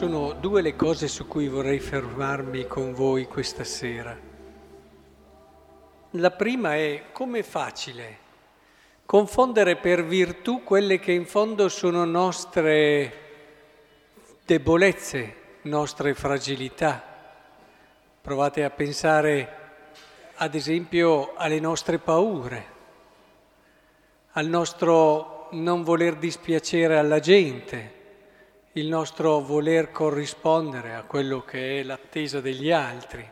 sono due le cose su cui vorrei fermarmi con voi questa sera. La prima è come è facile confondere per virtù quelle che in fondo sono nostre debolezze, nostre fragilità. Provate a pensare ad esempio alle nostre paure, al nostro non voler dispiacere alla gente il nostro voler corrispondere a quello che è l'attesa degli altri.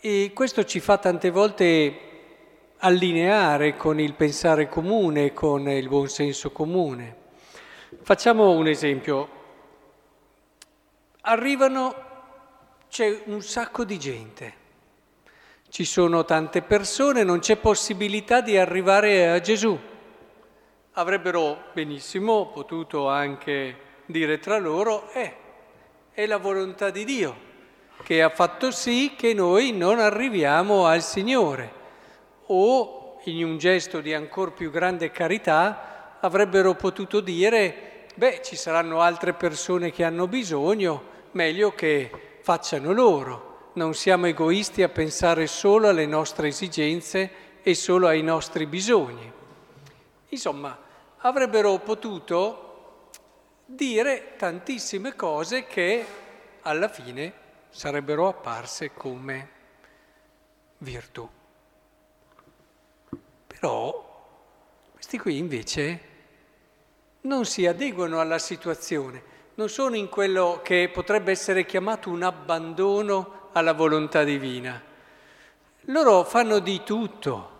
E questo ci fa tante volte allineare con il pensare comune, con il buon senso comune. Facciamo un esempio. Arrivano, c'è un sacco di gente, ci sono tante persone, non c'è possibilità di arrivare a Gesù avrebbero benissimo potuto anche dire tra loro, eh, è la volontà di Dio che ha fatto sì che noi non arriviamo al Signore. O in un gesto di ancora più grande carità avrebbero potuto dire, beh, ci saranno altre persone che hanno bisogno, meglio che facciano loro. Non siamo egoisti a pensare solo alle nostre esigenze e solo ai nostri bisogni. Insomma, avrebbero potuto dire tantissime cose che alla fine sarebbero apparse come virtù. Però questi qui invece non si adeguano alla situazione, non sono in quello che potrebbe essere chiamato un abbandono alla volontà divina. Loro fanno di tutto,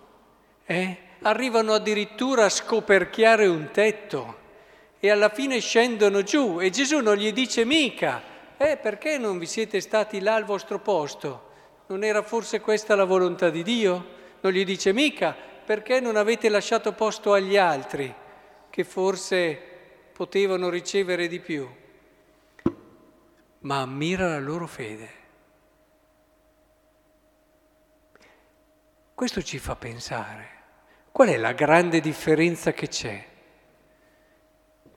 eh? Arrivano addirittura a scoperchiare un tetto e alla fine scendono giù e Gesù non gli dice mica, eh perché non vi siete stati là al vostro posto? Non era forse questa la volontà di Dio? Non gli dice mica, perché non avete lasciato posto agli altri che forse potevano ricevere di più? Ma ammira la loro fede. Questo ci fa pensare. Qual è la grande differenza che c'è?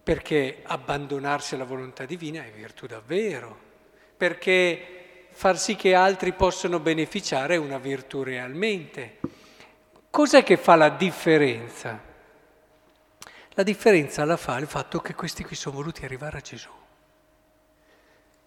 Perché abbandonarsi alla volontà divina è virtù davvero, perché far sì che altri possano beneficiare è una virtù realmente. Cos'è che fa la differenza? La differenza la fa il fatto che questi qui sono voluti arrivare a Gesù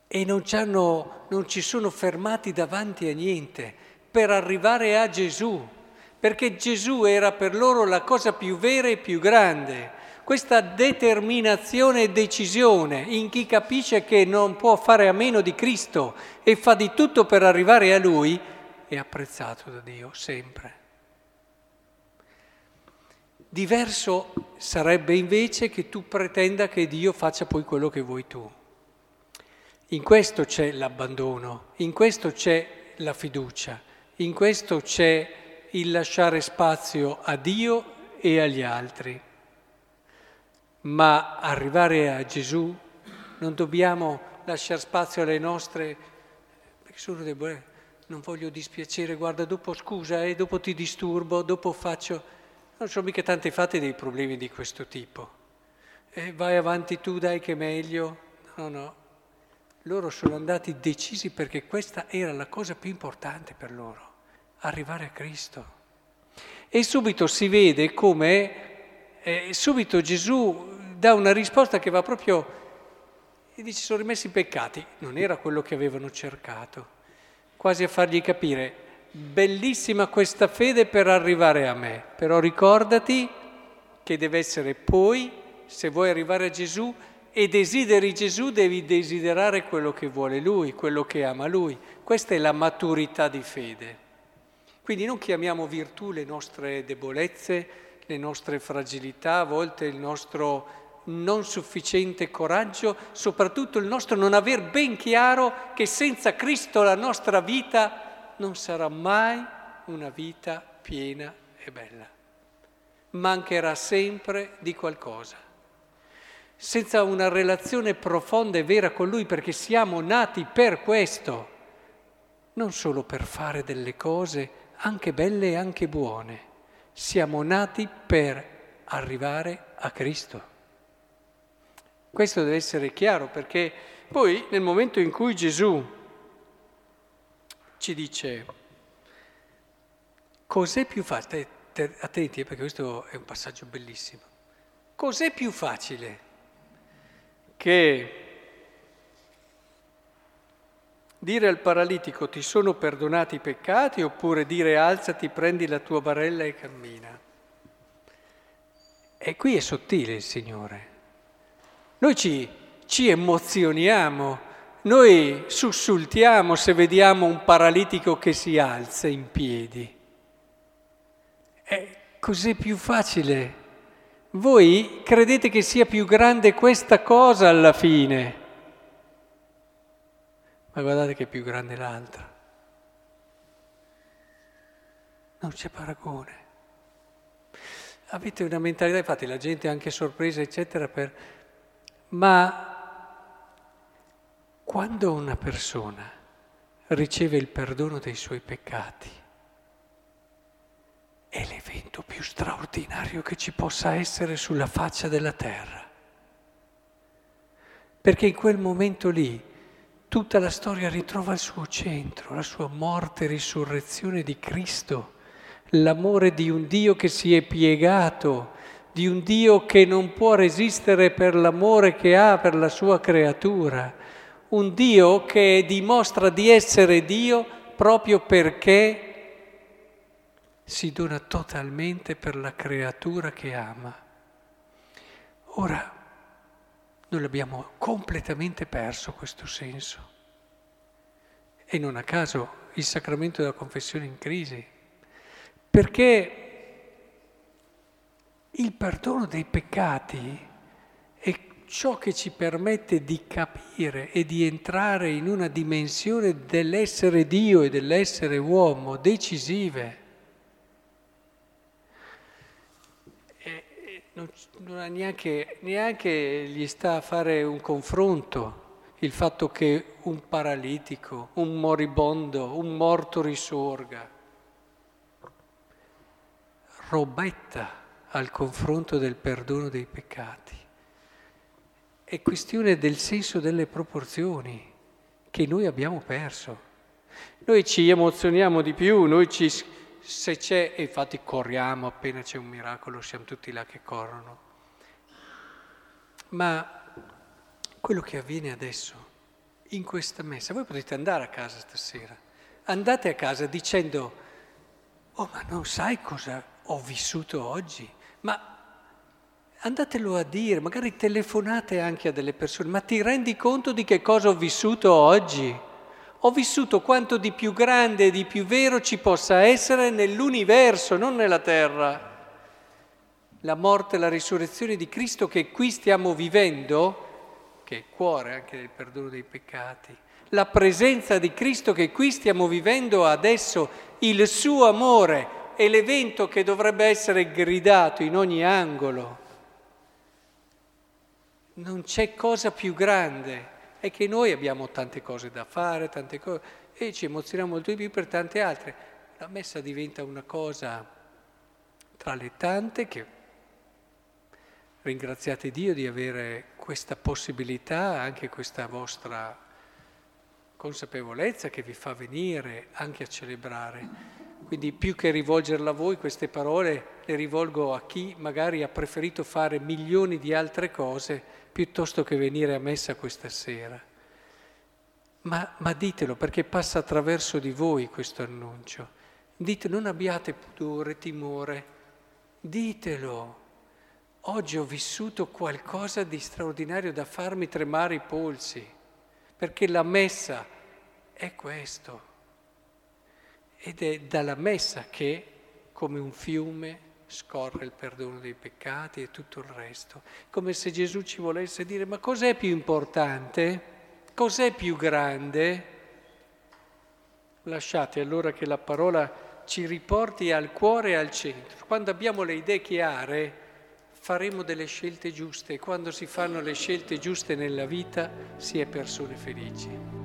e non, non ci sono fermati davanti a niente per arrivare a Gesù perché Gesù era per loro la cosa più vera e più grande. Questa determinazione e decisione in chi capisce che non può fare a meno di Cristo e fa di tutto per arrivare a Lui, è apprezzato da Dio sempre. Diverso sarebbe invece che tu pretenda che Dio faccia poi quello che vuoi tu. In questo c'è l'abbandono, in questo c'è la fiducia, in questo c'è il lasciare spazio a Dio e agli altri. Ma arrivare a Gesù non dobbiamo lasciare spazio alle nostre, perché sono debole, non voglio dispiacere, guarda, dopo scusa, eh, dopo ti disturbo, dopo faccio... Non sono mica tante fatte dei problemi di questo tipo. Eh, vai avanti tu, dai che è meglio. No, no. Loro sono andati decisi perché questa era la cosa più importante per loro arrivare a Cristo. E subito si vede come eh, subito Gesù dà una risposta che va proprio e dice sono rimessi i peccati. Non era quello che avevano cercato, quasi a fargli capire, bellissima questa fede per arrivare a me, però ricordati che deve essere poi, se vuoi arrivare a Gesù e desideri Gesù, devi desiderare quello che vuole Lui, quello che ama Lui. Questa è la maturità di fede. Quindi non chiamiamo virtù le nostre debolezze, le nostre fragilità, a volte il nostro non sufficiente coraggio, soprattutto il nostro non aver ben chiaro che senza Cristo la nostra vita non sarà mai una vita piena e bella. Mancherà sempre di qualcosa. Senza una relazione profonda e vera con Lui, perché siamo nati per questo, non solo per fare delle cose, anche belle e anche buone. Siamo nati per arrivare a Cristo. Questo deve essere chiaro perché poi nel momento in cui Gesù ci dice cos'è più facile, attenti eh, perché questo è un passaggio bellissimo, cos'è più facile che dire al paralitico ti sono perdonati i peccati oppure dire alzati, prendi la tua barella e cammina? E qui è sottile il Signore. Noi ci, ci emozioniamo, noi sussultiamo se vediamo un paralitico che si alza in piedi. È così più facile. Voi credete che sia più grande questa cosa alla fine, ma guardate che è più grande l'altra. Non c'è paragone. Avete una mentalità, infatti la gente è anche sorpresa, eccetera, per ma quando una persona riceve il perdono dei suoi peccati, è l'evento più straordinario che ci possa essere sulla faccia della terra. Perché in quel momento lì tutta la storia ritrova il suo centro, la sua morte e risurrezione di Cristo, l'amore di un Dio che si è piegato di un Dio che non può resistere per l'amore che ha per la sua creatura, un Dio che dimostra di essere Dio proprio perché si dona totalmente per la creatura che ama. Ora, noi l'abbiamo completamente perso questo senso. E non a caso il sacramento della confessione in crisi, perché il perdono dei peccati è ciò che ci permette di capire e di entrare in una dimensione dell'essere Dio e dell'essere uomo decisive. E non, non neanche, neanche gli sta a fare un confronto il fatto che un paralitico, un moribondo, un morto risorga. Robetta al confronto del perdono dei peccati. È questione del senso delle proporzioni che noi abbiamo perso. Noi ci emozioniamo di più, noi ci, se c'è, e infatti corriamo appena c'è un miracolo, siamo tutti là che corrono. Ma quello che avviene adesso, in questa messa, voi potete andare a casa stasera, andate a casa dicendo, oh ma non sai cosa ho vissuto oggi? Ma andatelo a dire, magari telefonate anche a delle persone, ma ti rendi conto di che cosa ho vissuto oggi? Ho vissuto quanto di più grande e di più vero ci possa essere nell'universo, non nella terra. La morte e la risurrezione di Cristo che qui stiamo vivendo, che è cuore anche del perdono dei peccati, la presenza di Cristo che qui stiamo vivendo adesso, il suo amore è l'evento che dovrebbe essere gridato in ogni angolo. Non c'è cosa più grande, è che noi abbiamo tante cose da fare, tante cose, e ci emozioniamo molto di più per tante altre. La messa diventa una cosa tra le tante che ringraziate Dio di avere questa possibilità, anche questa vostra consapevolezza che vi fa venire anche a celebrare. Quindi più che rivolgerla a voi queste parole le rivolgo a chi magari ha preferito fare milioni di altre cose piuttosto che venire a messa questa sera. Ma, ma ditelo perché passa attraverso di voi questo annuncio. Dite, non abbiate pudore, timore, ditelo. Oggi ho vissuto qualcosa di straordinario da farmi tremare i polsi, perché la messa è questo. Ed è dalla messa che, come un fiume, scorre il perdono dei peccati e tutto il resto. Come se Gesù ci volesse dire, ma cos'è più importante? Cos'è più grande? Lasciate allora che la parola ci riporti al cuore e al centro. Quando abbiamo le idee chiare, faremo delle scelte giuste e quando si fanno le scelte giuste nella vita si è persone felici.